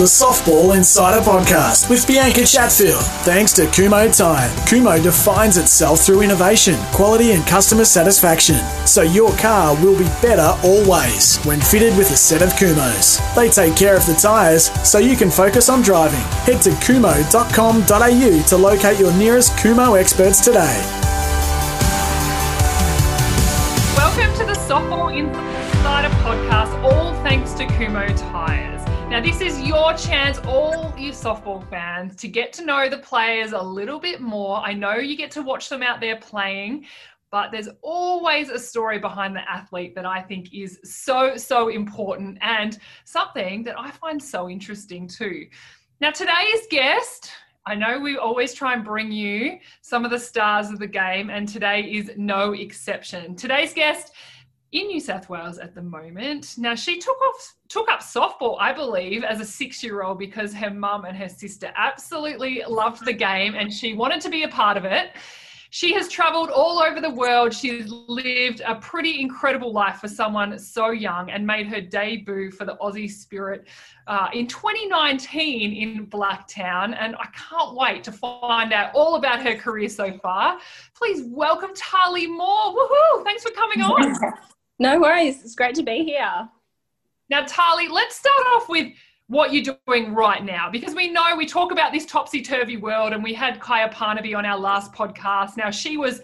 the Softball Insider Podcast with Bianca Chatfield. Thanks to Kumho Tyre. Kumho defines itself through innovation, quality, and customer satisfaction. So your car will be better always when fitted with a set of Kumhos. They take care of the tyres so you can focus on driving. Head to kumho.com.au to locate your nearest Kumho experts today. Welcome to the Softball Insider Podcast, all thanks to Kumho Tyres. Now, this is your chance, all you softball fans, to get to know the players a little bit more. I know you get to watch them out there playing, but there's always a story behind the athlete that I think is so, so important and something that I find so interesting too. Now, today's guest, I know we always try and bring you some of the stars of the game, and today is no exception. Today's guest in New South Wales at the moment. Now she took off took up softball, I believe, as a six-year-old because her mum and her sister absolutely loved the game and she wanted to be a part of it. She has traveled all over the world. She's lived a pretty incredible life for someone so young and made her debut for the Aussie Spirit uh, in 2019 in Blacktown. And I can't wait to find out all about her career so far. Please welcome Tahli Moore. Woohoo! Thanks for coming on. No worries. It's great to be here. Now, Tahli, let's start off with what you're doing right now because we know we talk about this topsy turvy world and we had Kaia Parnaby on our last podcast. Now, she was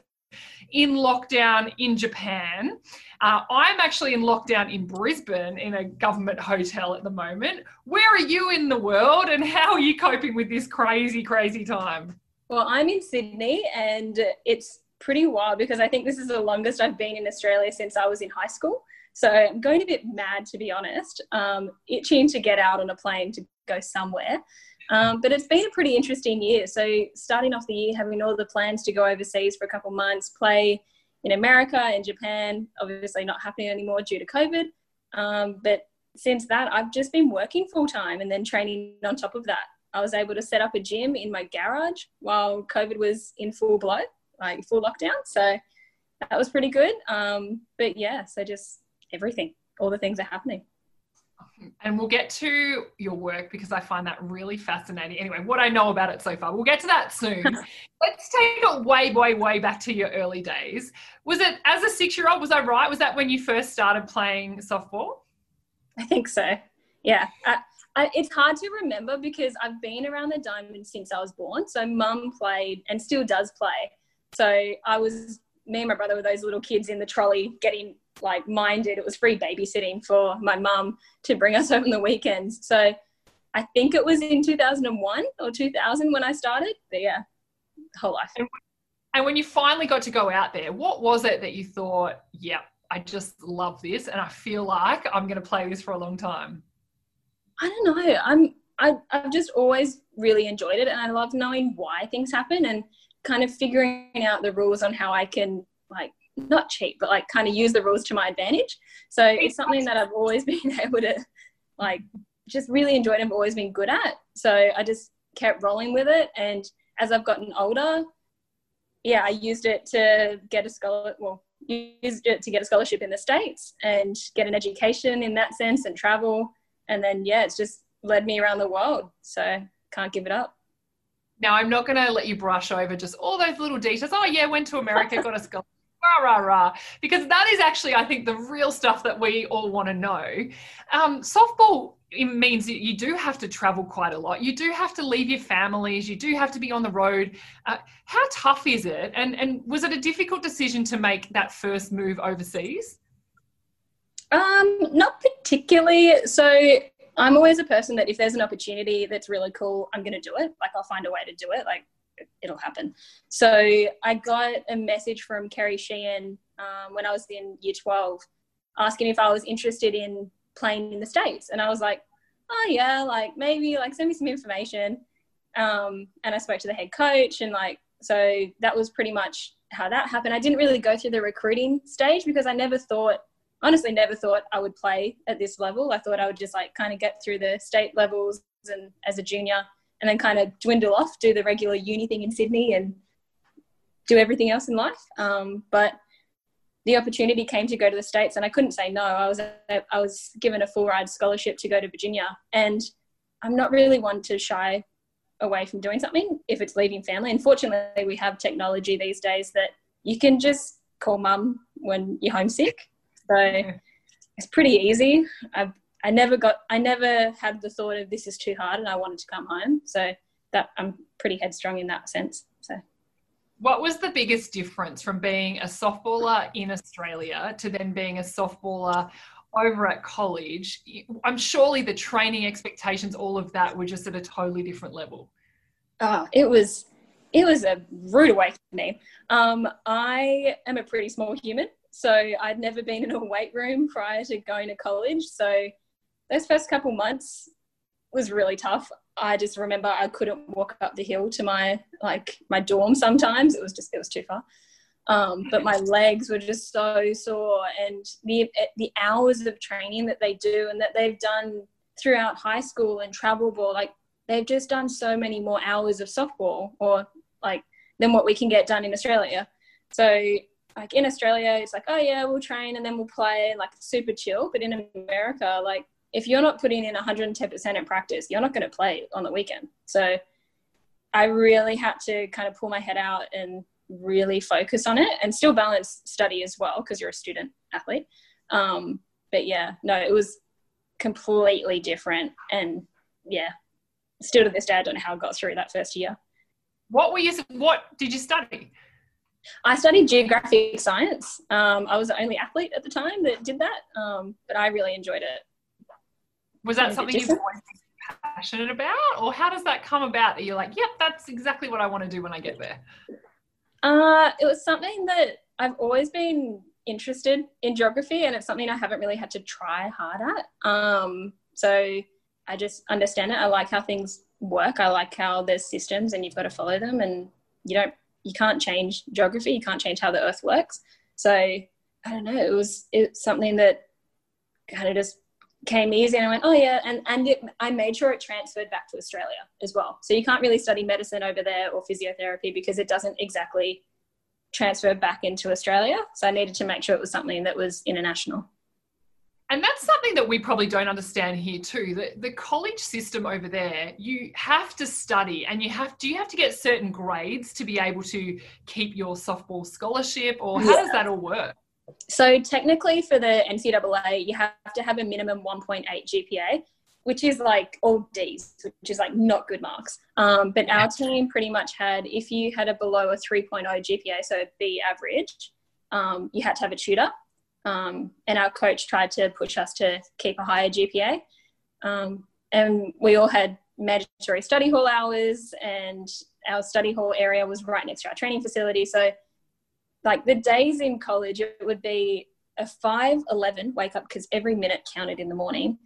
in lockdown in Japan. Uh, I'm actually in lockdown in Brisbane in a government hotel at the moment. Where are you in the world and how are you coping with this crazy, crazy time? Well, I'm in Sydney and it's pretty wild because I think this is the longest I've been in Australia since I was in high school. So I'm going a bit mad, to be honest, um, itching to get out on a plane to go somewhere. Um, but it's been a pretty interesting year. So starting off the year, having all the plans to go overseas for a couple months, play in America and Japan, obviously not happening anymore due to COVID. Um, but since that, I've just been working full time and then training on top of that. I was able to set up a gym in my garage while COVID was in full blow like full lockdown. So that was pretty good. Um, but yeah, so just everything, all the things are happening. And we'll get to your work because I find that really fascinating. Anyway, what I know about it so far, we'll get to that soon. Let's take it way, way, way back to your early days. Was it as a six year old? Was I right? Was that when you first started playing softball? I think so. Yeah. I, I, it's hard to remember because I've been around the diamond since I was born. So mum played and still does play. So I was, me and my brother were those little kids in the trolley getting like minded. It was free babysitting for my mum to bring us home on the weekends. So I think it was in 2001 or 2000 when I started. But yeah, whole life. And when you finally got to go out there, what was it that you thought, yeah, I just love this and I feel like I'm going to play this for a long time? I don't know. I'm I, I've just always really enjoyed it and I love knowing why things happen and kind of figuring out the rules on how I can like not cheat, but like kind of use the rules to my advantage. So it's something that I've always been able to like just really enjoyed and have always been good at. So I just kept rolling with it. And as I've gotten older, yeah, I used it to get a scholarship. Well, used it to get a scholarship in the States and get an education in that sense and travel. And then, yeah, it's just led me around the world. So can't give it up. Now, I'm not going to let you brush over just all those little details. Oh, yeah, went to America, got a scholarship. Rah, rah, rah. Because that is actually, I think, the real stuff that we all want to know. Um, softball means that you do have to travel quite a lot. You do have to leave your families. You do have to be on the road. Uh, how tough is it? And and was it a difficult decision to make that first move overseas? Um, not particularly. So I'm always a person that if there's an opportunity that's really cool, I'm going to do it. Like I'll find a way to do it. Like it'll happen. So I got a message from Kerry Sheehan um, when I was in year 12 asking if I was interested in playing in the States. And I was like, oh yeah, like maybe like send me some information. Um, and I spoke to the head coach and like, so that was pretty much how that happened. I didn't really go through the recruiting stage because I never thought honestly never thought I would play at this level. I thought I would just like kind of get through the state levels and as a junior and then kind of dwindle off, do the regular uni thing in Sydney and do everything else in life. Um, but the opportunity came to go to the States and I couldn't say no. I was, I was given a full ride scholarship to go to Virginia. And I'm not really one to shy away from doing something if it's leaving family. Unfortunately, we have technology these days that you can just call mum when you're homesick. So it's pretty easy. I I never got I never had the thought of this is too hard and I wanted to come home. So that I'm pretty headstrong in that sense. So what was the biggest difference from being a softballer in Australia to then being a softballer over at college? I'm surely the training expectations, all of that, were just at a totally different level. Oh, it was it was a rude awakening. Um, I am a pretty small human, so I'd never been in a weight room prior to going to college. So those first couple months was really tough. I just remember I couldn't walk up the hill to my like my dorm sometimes. It was just it was too far. Um, but my legs were just so sore, and the the hours of training that they do and that they've done throughout high school and travel ball, like they've just done so many more hours of softball or like than what we can get done in Australia. So like in Australia, it's like oh yeah, we'll train and then we'll play like super chill. But in America, like if you're not putting in 110% in practice, you're not going to play on the weekend. So I really had to kind of pull my head out and really focus on it and still balance study as well because you're a student athlete. Um, but yeah, no, it was completely different. And yeah, still to this day, I don't know how I got through that first year. What were you, what did you study? I studied geographic science. Um, I was the only athlete at the time that did that, um, but I really enjoyed it. Was that something you've always been passionate about, or how does that come about that you're like, yep, that's exactly what I want to do when I get there? Uh, it was something that I've always been interested in geography, and it's something I haven't really had to try hard at. Um, so I just understand it. I like how things work. I like how there's systems, and you've got to follow them, and you don't, you can't change geography. You can't change how the Earth works. So I don't know. It was it's something that kind of just came easy and I went, oh yeah, and and it, I made sure it transferred back to Australia as well. So you can't really study medicine over there or physiotherapy because it doesn't exactly transfer back into Australia. So I needed to make sure it was something that was international. And that's something that we probably don't understand here too. The, the college system over there, you have to study and you have do you have to get certain grades to be able to keep your softball scholarship or how yeah. does that all work? So technically for the NCAA, you have to have a minimum 1.8 GPA, which is like all D's, which is like not good marks. Um, but our team pretty much had, if you had a below a 3.0 GPA, so B average, um, you had to have a tutor. Um, and our coach tried to push us to keep a higher GPA. Um, and we all had mandatory study hall hours, and our study hall area was right next to our training facility. So like the days in college, it would be a 5 11 wake up because every minute counted in the morning.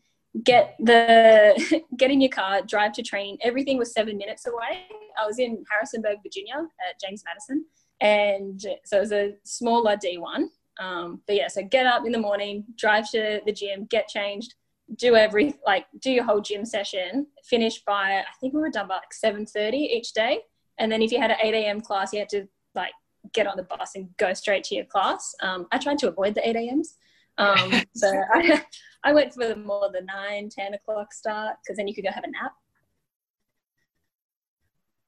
Get the get in your car, drive to training. Everything was seven minutes away. I was in Harrisonburg, Virginia, at James Madison, and so it was a smaller D1. Um, but yeah, so get up in the morning, drive to the gym, get changed, do every like do your whole gym session. Finish by I think we were done by like seven thirty each day, and then if you had an eight a.m. class, you had to like get on the bus and go straight to your class. Um, I tried to avoid the 8 a.m.s. Um, so I, I went for the more the 9, 10 o'clock start because then you could go have a nap.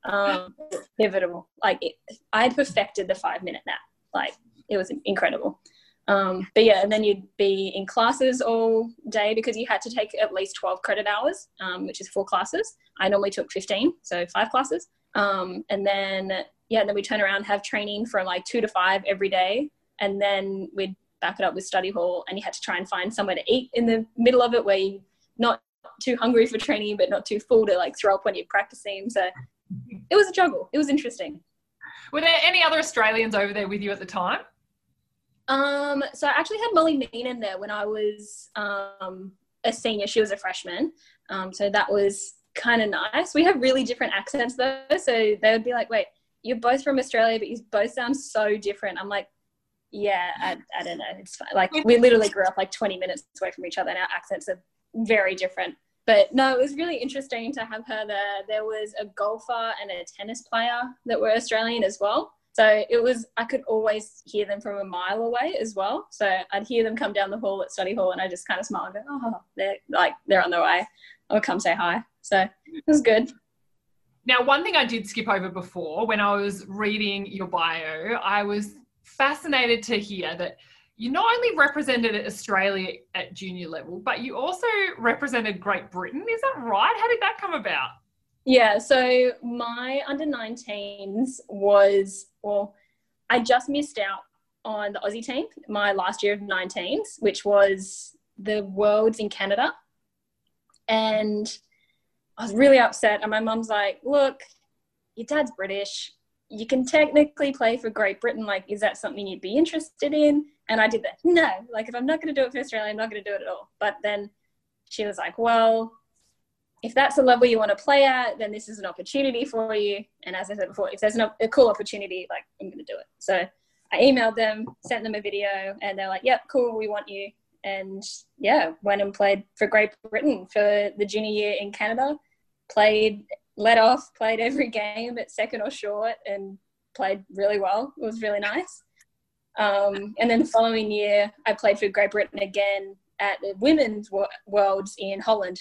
Um, pivotal. Like it, I perfected the five minute nap. Like it was incredible. Um, but yeah, and then you'd be in classes all day because you had to take at least 12 credit hours, um, which is four classes. I normally took 15, so five classes. Um, and then yeah, and then we turn around, have training from like two to five every day. And then we'd back it up with study hall and you had to try and find somewhere to eat in the middle of it where you're not too hungry for training, but not too full to like throw up when you're practicing. So it was a juggle. It was interesting. Were there any other Australians over there with you at the time? Um, so I actually had Molly Mean in there when I was um, a senior. She was a freshman. Um, so that was kind of nice. We have really different accents though. So they would be like, wait, you're both from Australia, but you both sound so different. I'm like, yeah, I, I don't know. It's fine. like we literally grew up like 20 minutes away from each other, and our accents are very different. But no, it was really interesting to have her there. There was a golfer and a tennis player that were Australian as well. So it was, I could always hear them from a mile away as well. So I'd hear them come down the hall at study hall and I just kind of smile and go, oh, they're like, they're on their way. I'll come say hi. So it was good. Now, one thing I did skip over before when I was reading your bio, I was fascinated to hear that you not only represented Australia at junior level, but you also represented Great Britain. Is that right? How did that come about? Yeah, so my under 19s was, well, I just missed out on the Aussie team my last year of 19s, which was the Worlds in Canada. And I was really upset. And my mum's like, look, your dad's British. You can technically play for Great Britain. Like, is that something you'd be interested in? And I did that. No, like, if I'm not going to do it for Australia, I'm not going to do it at all. But then she was like, well, if that's the level you want to play at, then this is an opportunity for you. And as I said before, if there's an, a cool opportunity, like, I'm going to do it. So I emailed them, sent them a video, and they're like, yep, cool, we want you and yeah, went and played for Great Britain for the junior year in Canada. Played, let off, played every game at second or short, and played really well. It was really nice. Um, and then the following year, I played for Great Britain again at the Women's Worlds in Holland.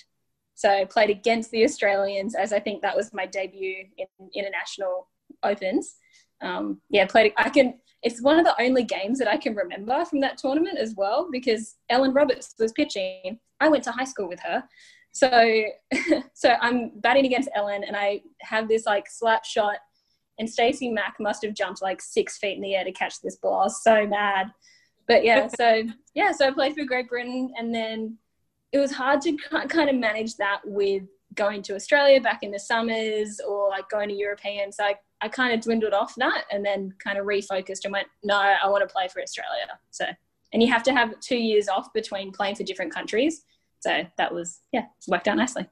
So I played against the Australians, as I think that was my debut in international opens. Um, yeah, played. I can it's one of the only games that I can remember from that tournament as well because Ellen Roberts was pitching. I went to high school with her. So so I'm batting against Ellen and I have this like slap shot and Stacey Mack must have jumped like six feet in the air to catch this ball. I was so mad. But yeah, so yeah, so I played for Great Britain and then it was hard to kind of manage that with going to Australia back in the summers or like going to European. So I I kind of dwindled off that and then kind of refocused and went, no, I want to play for Australia. So, and you have to have two years off between playing for different countries. So that was, yeah, worked out nicely.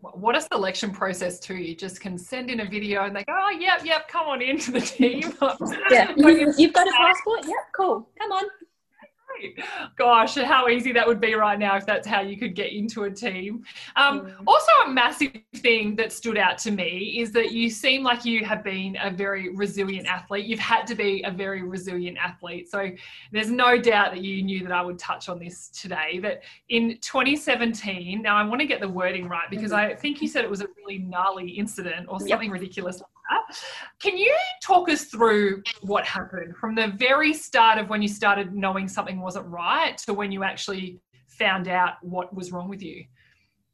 What a selection process too. You just can send in a video and they go, oh, yep, yep, come on into the team. yeah, you've got a passport? Yep, cool. Come on. Gosh, how easy that would be right now if that's how you could get into a team. Um, mm. Also, a massive thing that stood out to me is that you seem like you have been a very resilient athlete. You've had to be a very resilient athlete. So there's no doubt that you knew that I would touch on this today. That in 2017, now I want to get the wording right because mm-hmm. I think you said it was a really gnarly incident or something yep. ridiculous can you talk us through what happened from the very start of when you started knowing something wasn't right to when you actually found out what was wrong with you?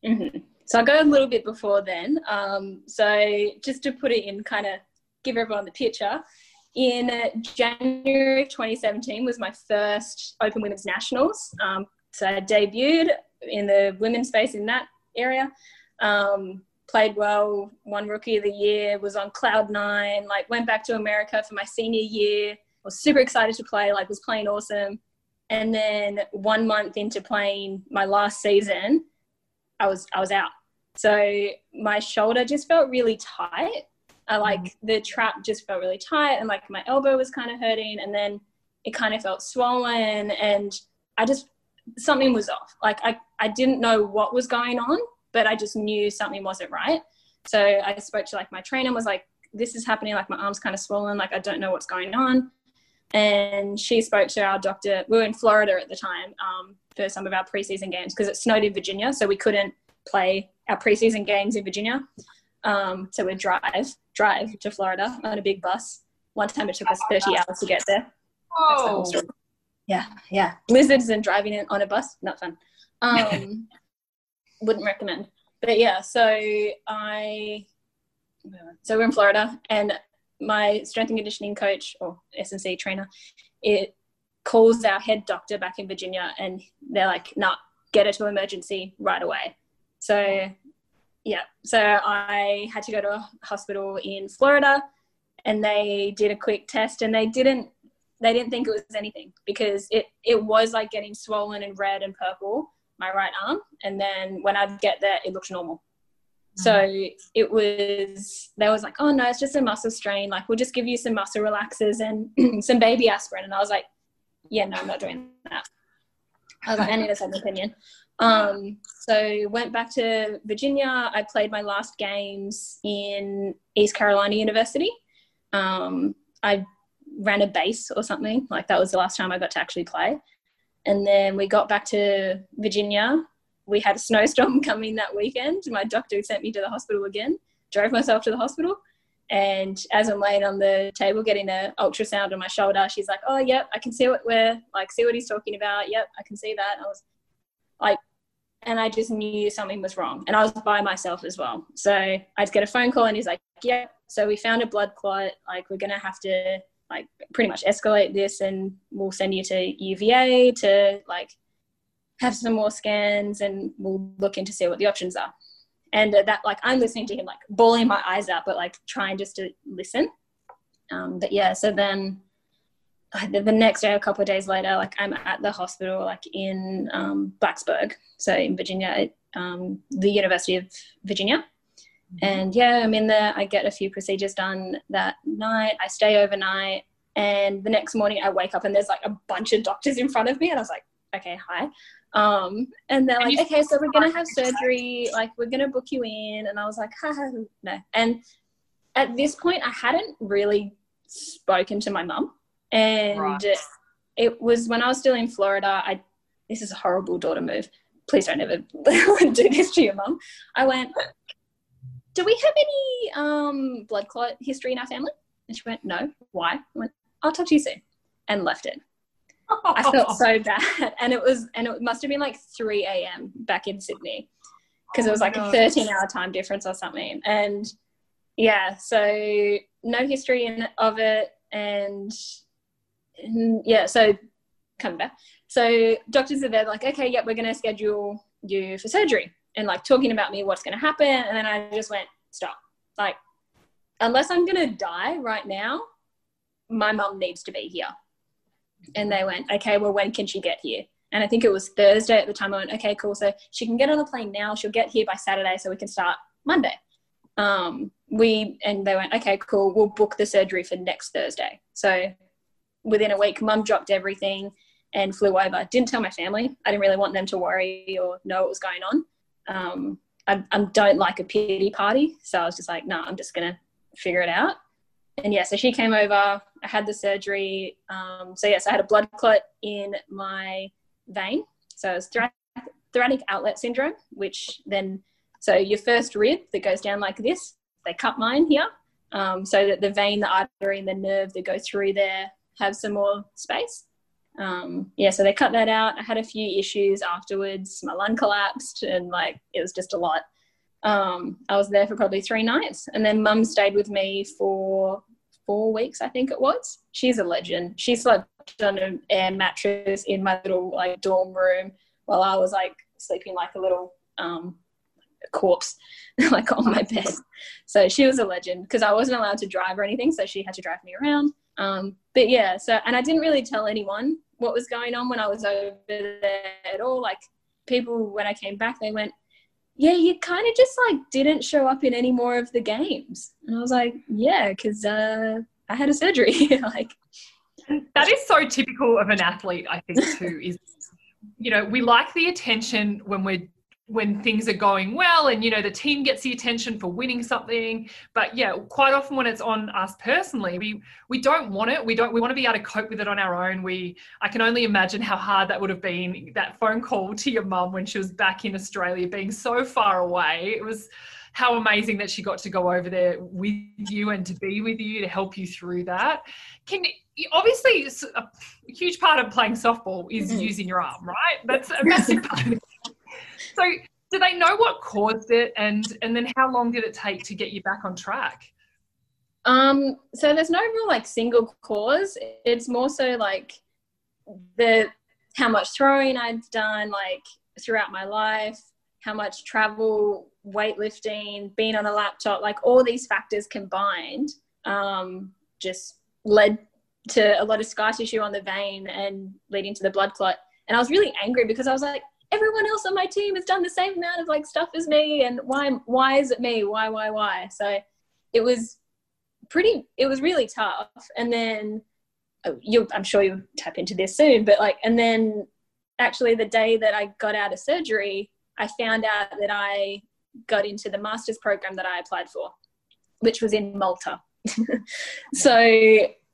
Mm-hmm. So I'll go a little bit before then. Um, so just to put it in, kind of give everyone the picture. In January of 2017 was my first Open Women's Nationals. Um, so I debuted in the women's space in that area. Um, played well, won rookie of the year, was on cloud nine, like went back to America for my senior year, was super excited to play, like was playing awesome. And then one month into playing my last season, I was I was out. So my shoulder just felt really tight. I like mm-hmm. the trap just felt really tight and like my elbow was kind of hurting and then it kind of felt swollen and I just something was off. Like I, I didn't know what was going on, but I just knew something wasn't right. So I spoke to like my trainer was like, this is happening, like my arm's kind of swollen, like I don't know what's going on. And she spoke to our doctor. We were in Florida at the time um, for some of our preseason games because it snowed in Virginia, so we couldn't play our preseason games in Virginia. Um, so we'd drive, drive to Florida on a big bus. One time it took us 30 hours to get there. Oh. Yeah, yeah. Blizzards and driving on a bus, not fun. Um, wouldn't recommend. But yeah, so I so we're in Florida, and my strength and conditioning coach or SNC trainer, it calls our head doctor back in Virginia, and they're like, "Nah, get her to emergency right away." So yeah, so I had to go to a hospital in Florida, and they did a quick test, and they didn't they didn't think it was anything because it it was like getting swollen and red and purple my right arm. And then when I'd get there, it looked normal. Mm-hmm. So it was, they was like, oh no, it's just a muscle strain. Like, we'll just give you some muscle relaxers and some baby aspirin. And I was like, yeah, no, I'm not doing that. I was like, I need a second opinion. Um, so went back to Virginia. I played my last games in East Carolina University. Um, I ran a base or something. Like that was the last time I got to actually play. And then we got back to Virginia, we had a snowstorm coming that weekend. My doctor sent me to the hospital again, drove myself to the hospital. And as I'm laying on the table getting an ultrasound on my shoulder, she's like, "Oh, yep, I can see what we're like. See what he's talking about. Yep, I can see that." I was like, and I just knew something was wrong. And I was by myself as well. So I'd get a phone call, and he's like, "Yeah." So we found a blood clot. Like we're gonna have to like pretty much escalate this, and we'll send you to UVA to like have some more scans, and we'll look into see what the options are and that like i'm listening to him like bawling my eyes out but like trying just to listen um, but yeah so then uh, the, next day a couple of days later like i'm at the hospital like in um, blacksburg so in virginia um, the university of virginia. And yeah i'm in there i get a few procedures done that night i stay overnight and the next morning i wake up and there's like a bunch of doctors in front of me and i was like okay hi um, and they're like, okay, so we're gonna have surgery, like we're gonna book you in. And I was like, ha, ha, no. And at this point, I hadn't really spoken to my mum, and right. it was when I was still in Florida. I this is a horrible daughter move. Please don't ever do this to your mum. I went, do we have any um, blood clot history in our family? And she went, no. Why? I went, I'll talk to you soon, and left it. I felt so bad. And it was, and it must have been like 3 a.m. back in Sydney because oh it was like a 13 hour time difference or something. And yeah, so no history in, of it. And, and yeah, so coming back. So doctors are there, like, okay, yep, we're going to schedule you for surgery and like talking about me, what's going to happen. And then I just went, stop. Like, unless I'm going to die right now, my mum needs to be here and they went, okay, well, when can she get here? And I think it was Thursday at the time. I went, okay, cool. So she can get on the plane now. She'll get here by Saturday, so we can start Monday. Um, we and they went, okay, cool. We'll book the surgery for next Thursday. So within a week, Mum dropped everything and flew over. Didn't tell my family. I didn't really want them to worry or know what was going on. Um, I, I don't like a pity party, so I was just like, no, I'm just gonna figure it out and yeah, so she came over. I had the surgery. Um, so yes, I had a blood clot in my vein. So it's thoracic outlet syndrome, which then so your first rib that goes down like this, they cut mine here, um, so that the vein, the artery, and the nerve that go through there have some more space. Um, yeah, so they cut that out. I had a few issues afterwards. My lung collapsed, and like it was just a lot. Um, I was there for probably three nights, and then Mum stayed with me for four weeks, I think it was. She's a legend. She slept on an air mattress in my little like dorm room while I was like sleeping like a little um, corpse like on my bed. So she was a legend because I wasn't allowed to drive or anything, so she had to drive me around. Um, but yeah, so and I didn't really tell anyone what was going on when I was over there at all. Like people when I came back, they went, yeah, you kind of just like didn't show up in any more of the games. And I was like, yeah, because uh, I had a surgery. like, that is so typical of an athlete, I think, too, is, you know, we like the attention when we're when things are going well and you know the team gets the attention for winning something. But yeah quite often when it's on us personally we we don't want it. We don't we want to be able to cope with it on our own. We i can only imagine how hard that would have been that phone call to your mum when she was back in australia being so far away. It was how amazing that she got to go over there with you and to be with you to help you through that. Can obviously a huge part of playing softball is mm-hmm. using your arm right? That's a massive part of it so do they know what caused it and and then how long did it take to get you back on track? Um so there's no real like single cause. It's more so like the how much throwing i've done like throughout my life how much travel weightlifting being on a laptop like all these factors combined um just led to a lot of scar tissue on the vein and leading to the blood clot. And i was really angry because i was like everyone else on my team has done the same amount of like stuff as me and why why is it me? Why why why? So it was pretty it was really tough. And then oh, you i'm sure you'll tap into this soon but like and then actually the day that i got out of surgery i found out that i got into the master's program that i applied for which was in malta. So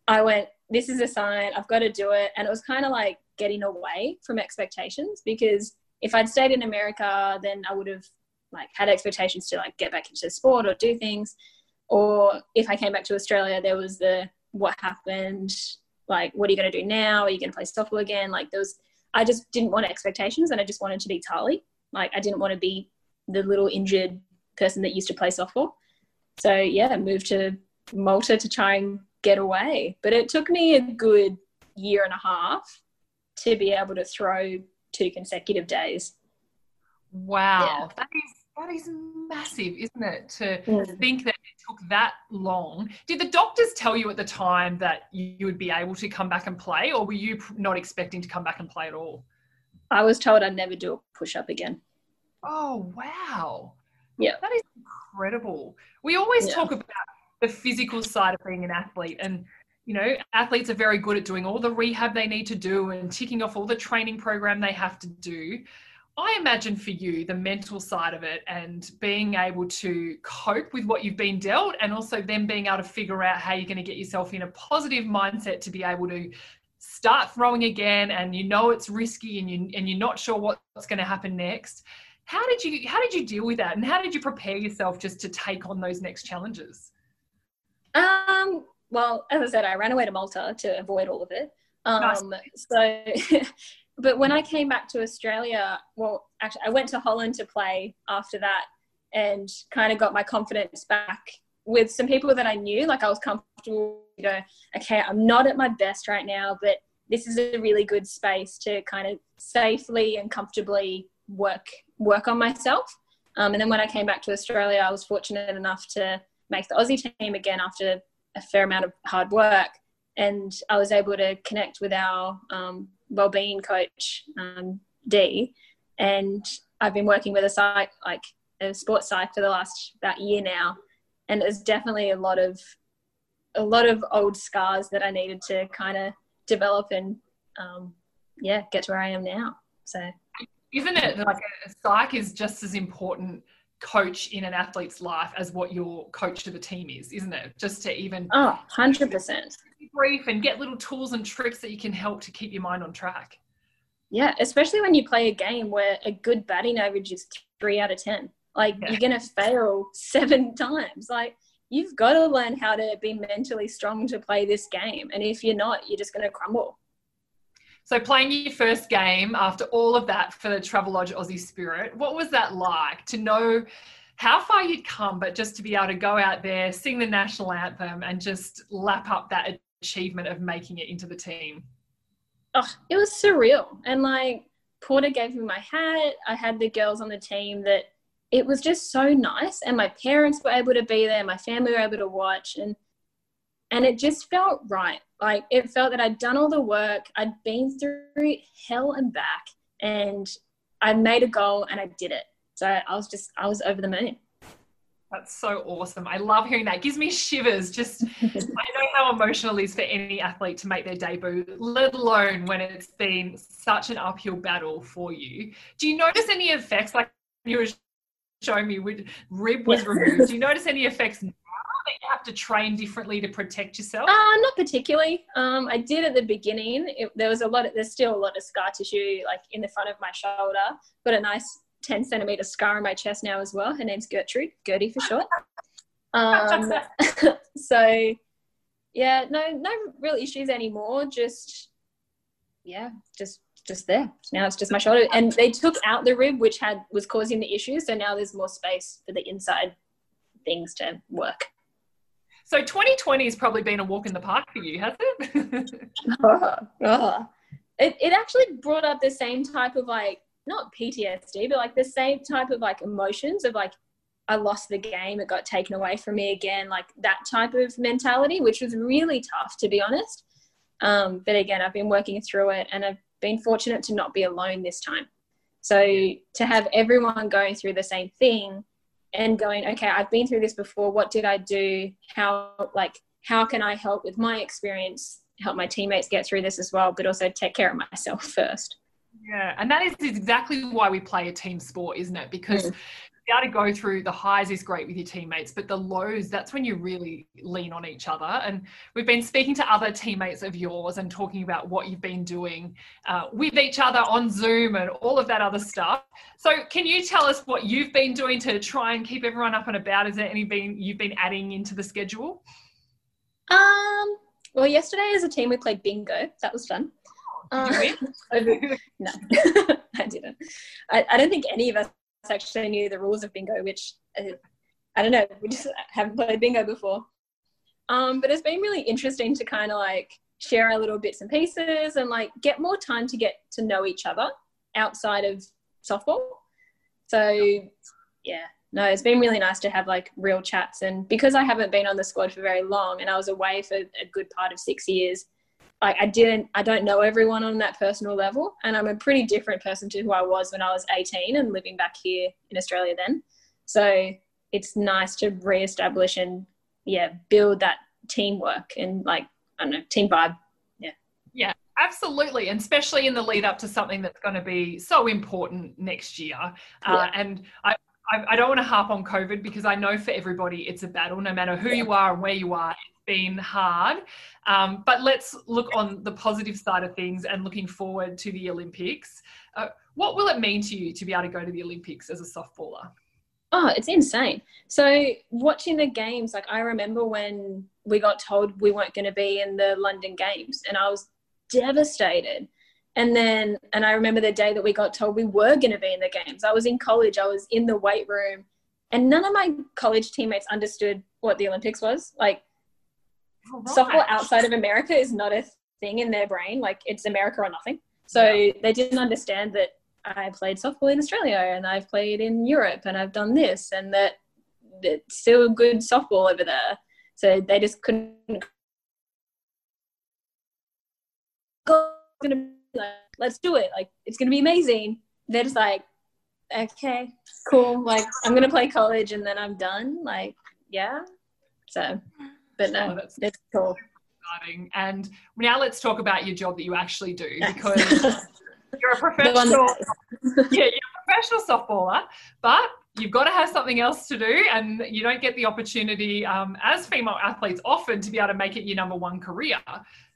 i went this is a sign. I've got to do it. And it was kind of like getting away from expectations because if I'd stayed in America, then I would have like had expectations to like get back into sport or do things. Or if I came back to Australia, there was the what happened, like what are you going to do now? Are you going to play softball again? Like was, I just didn't want expectations, and I just wanted to be Tahli. Like I didn't want to be the little injured person that used to play softball. So yeah, moved to Malta to try and get away. But it took me a good year and a half to be able to throw two consecutive days. Wow, yeah. that is that is massive, isn't it? To mm. think that it took that long. Did the doctors tell you at the time that you would be able to come back and play, or were you not expecting to come back and play at all? I was told I'd never do a push up again. Oh wow! Yeah, that is incredible. We always yeah. talk about the physical side of being an athlete, and you know, athletes are very good at doing all the rehab they need to do and ticking off all the training program they have to do. I imagine for you the mental side of it and being able to cope with what you've been dealt, and also then being able to figure out how you're going to get yourself in a positive mindset to be able to start throwing again. And you know it's risky, and you and you're not sure what's going to happen next. How did you how did you deal with that, and how did you prepare yourself just to take on those next challenges? Um. Well, as I said, I ran away to Malta to avoid all of it. Um, nice. So but when I came back to Australia, well, actually, I went to Holland to play after that and kind of got my confidence back with some people that I knew. Like I was comfortable, you know, okay, I'm not at my best right now, but this is a really good space to kind of safely and comfortably work work on myself. Um, and then when I came back to Australia, I was fortunate enough to make the Aussie team again after a fair amount of hard work, and I was able to connect with our um, well-being coach um, D, and I've been working with a psych like a sports psych for the last about year now, and there's definitely a lot of a lot of old scars that I needed to kind of develop and um, yeah get to where I am now. So isn't it like a psych is just as important coach in an athlete's life as what your coach to the team is, isn't it? Just to even oh, 100% brief and get little tools and tricks that you can help to keep your mind on track. Yeah, especially when you play a game where a good batting average is three out of 10. Like yeah. you're going to fail seven times. Like you've got to learn how to be mentally strong to play this game. And if you're not, you're just going to crumble. So, playing your first game after all of that for the Travelodge Aussie Spirit, what was that like to know how far you'd come, but just to be able to go out there, sing the national anthem, and just lap up that achievement of making it into the team? Oh, it was surreal. And like Porter gave me my hat. I had the girls on the team that it was just so nice. And my parents were able to be there. My family were able to watch. And and it just felt right. Like it felt that I'd done all the work. I'd been through hell and back and I made a goal and I did it. So I was just I was over the moon. That's so awesome. I love hearing that. It gives me shivers. Just, I know how emotional it is for any athlete to make their debut, let alone when it's been such an uphill battle for you. Do you notice any effects, like you were showing me with rib was removed? Do you notice any effects that you have to train differently to protect yourself? Uh, not particularly. Um, I did at the beginning. It, there was a lot. Of, there's still a lot of scar tissue, like in the front of my shoulder, but a nice 10 centimeter scar on my chest now as well. Her name's Gertrude, Gertie for short. Um, so yeah, no, no real issues anymore. Just yeah, just just there. Now it's just my shoulder, and they took out the rib, which had was causing the issue. So now there's more space for the inside things to work. So 2020 has probably been a walk in the park for you, has it? oh, oh. It, it actually brought up the same type of like not PTSD, but like the same type of like emotions of like, I lost the game, it got taken away from me again, like that type of mentality, which was really tough to be honest. Um, but again, I've been working through it and I've been fortunate to not be alone this time. So to have everyone going through the same thing and going, okay, I've been through this before. What did I do? How, like, how can I help with my experience, help my teammates get through this as well, but also take care of myself first? Yeah, and that is exactly why we play a team sport, isn't it? Because mm. Be able to go through the highs is great with your teammates, but the lows, that's when you really lean on each other. And we've been speaking to other teammates of yours and talking about what you've been doing uh, with each other on Zoom and all of that other stuff. So, can you tell us what you've been doing to try and keep everyone up and about? Is there anything you've been adding into the schedule? Um. Well, yesterday as a team we played bingo. That was fun. Um, no, I didn't. I, I don't think any of us actually knew the rules of bingo, which uh, I don't know. We just haven't played bingo before. Um, but it's been really interesting to kind of like share our little bits and pieces and like get more time to get to know each other outside of softball. So yeah, no, it's been really nice to have like real chats. And because I haven't been on the squad for very long and I was away for a good part of six years, like I didn't, I don't know everyone on that personal level. And I'm a pretty different person to who I was when I was 18 and living back here in Australia then. So it's nice to reestablish and, yeah, build that teamwork and like, I don't know, team vibe. Yeah. Yeah. Absolutely, and especially in the lead up to something that's going to be so important next year. Uh. And I, I, don't want to harp on COVID because I know for everybody it's a battle, no matter who you are and where you are. Been hard. Um, but let's look on the positive side of things and looking forward to the Olympics. Uh, what will it mean to you to be able to go to the Olympics as a softballer? Oh, it's insane. So watching the games, like I remember when we got told we weren't going to be in the London Games, and I was devastated. And then, and I remember the day that we got told we were going to be in the games. I was in college, I was in the weight room, and none of my college teammates understood what the Olympics was. Like, right. softball outside of America is not a thing in their brain. Like, it's America or nothing. So yeah. they didn't understand that I played softball in Australia and I've played in Europe and I've done this and that it's still good softball over there. So they just couldn't. Gonna like, let's do it. Like, it's going to be amazing. They're just like, okay, cool. Like, I'm going to play college and then I'm done. Like, yeah. So, but no, oh, that's, that's cool. Exciting. And now let's talk about your job that you actually do because you're a professional. yeah, you're a professional softballer, but you've got to have something else to do and you don't get the opportunity um, as female athletes often to be able to make it your number one career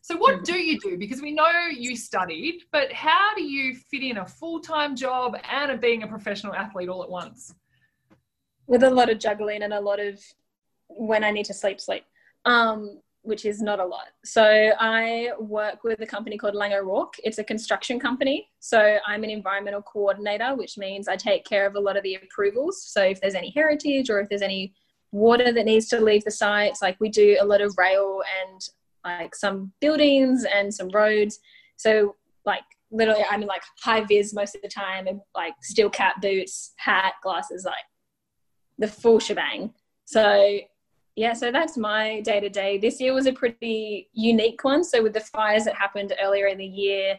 so, what mm. do you do? Because we know you studied, but how do you fit in a full time job and being a professional athlete all at once? With a lot of juggling and a lot of when I need to sleep, sleep, um, which is not a lot. So, I work with a company called Laing O'Rourke. It's a construction company. So, I'm an environmental coordinator, which means I take care of a lot of the approvals. So, if there's any heritage or if there's any water that needs to leave the sites, like we do a lot of rail and like some buildings and some roads. So like literally I'm in like high vis most of the time and like steel cap boots, hat, glasses, like the full shebang. So yeah, so that's my day to day. This year was a pretty unique one. So with the fires that happened earlier in the year,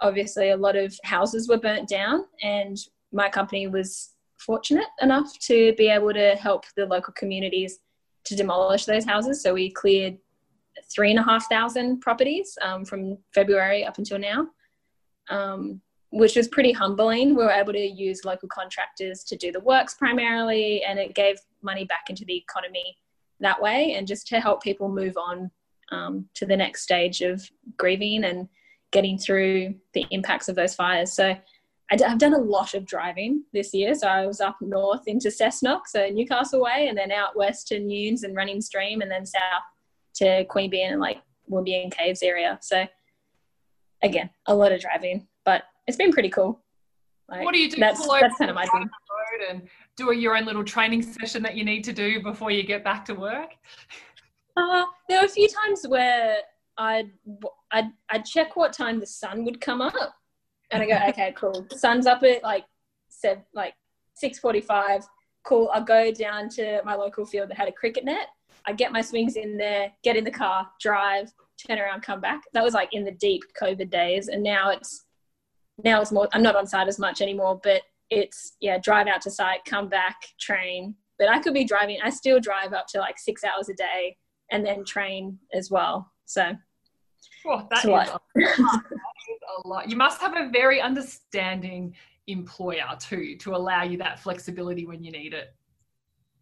obviously a lot of houses were burnt down and my company was fortunate enough to be able to help the local communities to demolish those houses. So we cleared three and a half thousand properties um, from February up until now, um, which was pretty humbling. We were able to use local contractors to do the works primarily, and it gave money back into the economy that way, and just to help people move on um, to the next stage of grieving and getting through the impacts of those fires. So. I've done a lot of driving this year. So I was up north into Cessnock, so Newcastle way, and then out west to Newnes and Running Stream, and then south to Queanbeyan and like Wombeyan Caves area. So again, a lot of driving, but it's been pretty cool. Like, what do you do? That's, that's kind of my thing. And do your own little training session that you need to do before you get back to work? Uh, there were a few times where I'd, I'd, I'd check what time the sun would come up and I go, okay, cool. The sun's up at like, seven, like 6.45. Cool. I'll go down to my local field that had a cricket net I get my swings in there, get in the car, drive, turn around, come back. That was like in the deep COVID days, and now it's now it's more. I'm not on site as much anymore, but it's yeah, drive out to site, come back, train. But I could be driving. I still drive up to like six hours a day, and then train as well. So. Oh, that is, a lot. that is a lot. You must have a very understanding employer too to allow you that flexibility when you need it.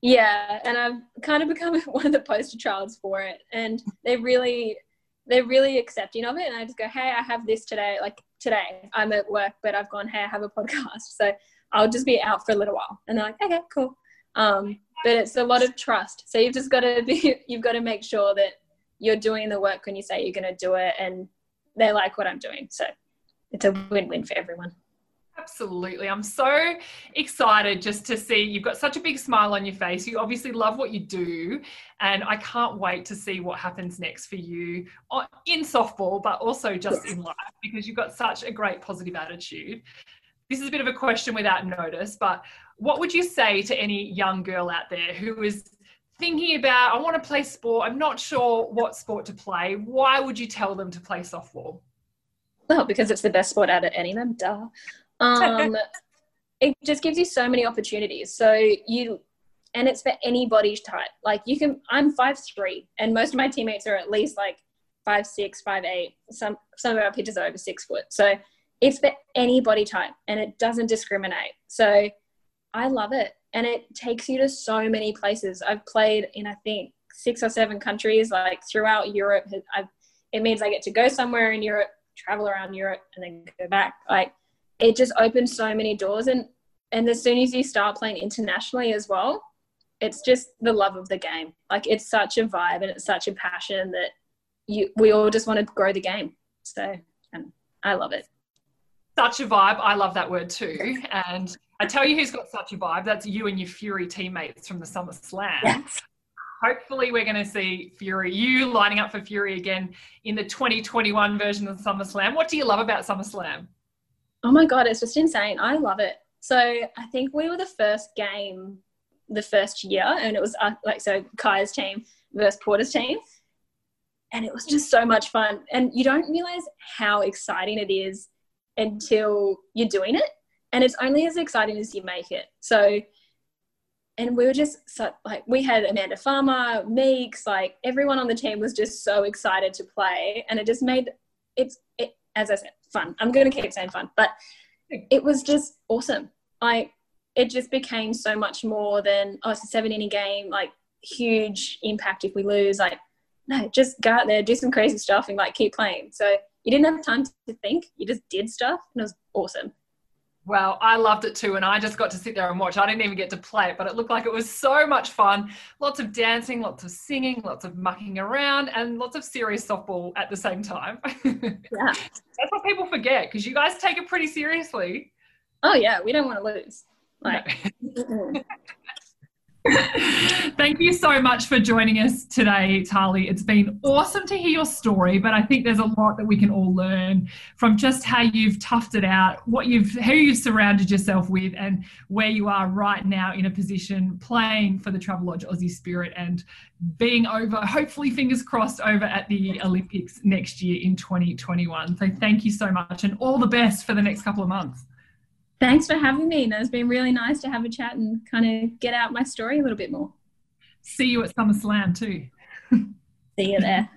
Yeah, and I've kind of become one of the poster childs for it, and they're really they're really accepting of it. And I just go, hey, I have this today. Like today, I'm at work, but I've gone, hey, I have a podcast, so I'll just be out for a little while. And they're like, okay, cool. Um, but it's a lot of trust. So you've just got to be, you've got to make sure that you're doing the work when you say you're going to do it, and they like what I'm doing. So it's a win-win for everyone. Absolutely. I'm so excited just to see you've got such a big smile on your face. You obviously love what you do. And I can't wait to see what happens next for you in softball, but also just in life because you've got such a great positive attitude. This is a bit of a question without notice, but what would you say to any young girl out there who is thinking about, I want to play sport, I'm not sure what sport to play? Why would you tell them to play softball? Well, because it's the best sport out of any of them, duh. Um, it just gives you so many opportunities. So you, and it's for any body type. Like you can, I'm five three, and most of my teammates are at least like five six, five eight. Some some of our pitchers are over six foot. So it's for any body type, and it doesn't discriminate. So I love it, and it takes you to so many places. I've played in I think six or seven countries, like throughout Europe. I've, it means I get to go somewhere in Europe, travel around Europe, and then go back. Like it just opens so many doors and and as soon as you start playing internationally as well it's just the love of the game like it's such a vibe and it's such a passion that you we all just want to grow the game so and i love it such a vibe i love that word too and i tell you who's got such a vibe that's you and your fury teammates from the summer slam yes. hopefully we're going to see fury you lining up for fury again in the 2021 version of the summer slam what do you love about summer slam Oh my god, it's just insane. I love it. So I think we were the first game the first year, and it was uh, like so Kai's team versus Porter's team, and it was just so much fun. And you don't realize how exciting it is until you're doing it, and it's only as exciting as you make it. So, and we were just so, like we had Amanda Farmer, Meeks, like everyone on the team was just so excited to play, and it just made it's it, as I said, fun. I'm going to keep saying fun, but it was just awesome. Like it just became so much more than oh, it's a seven inning game. Like huge impact if we lose. Like no, just go out there, do some crazy stuff, and like keep playing. So you didn't have time to think. You just did stuff, and it was awesome. Well, I loved it too, and I just got to sit there and watch. I didn't even get to play it, but it looked like it was so much fun. Lots of dancing, lots of singing, lots of mucking around, and lots of serious softball at the same time. Yeah. That's what people forget because you guys take it pretty seriously. Oh, yeah, we don't want to lose. Like, Thank you so much for joining us today, Tahli. It's been awesome to hear your story, but I think there's a lot that we can all learn from just how you've toughed it out, what you've who you've surrounded yourself with, and where you are right now in a position playing for the Travelodge Aussie Spirit and being over, hopefully, fingers crossed, over at the Olympics next year in 2021. So thank you so much and all the best for the next couple of months. Thanks for having me. it's been really nice to have a chat and kind of get out my story a little bit more. See you at SummerSlam too. See you there.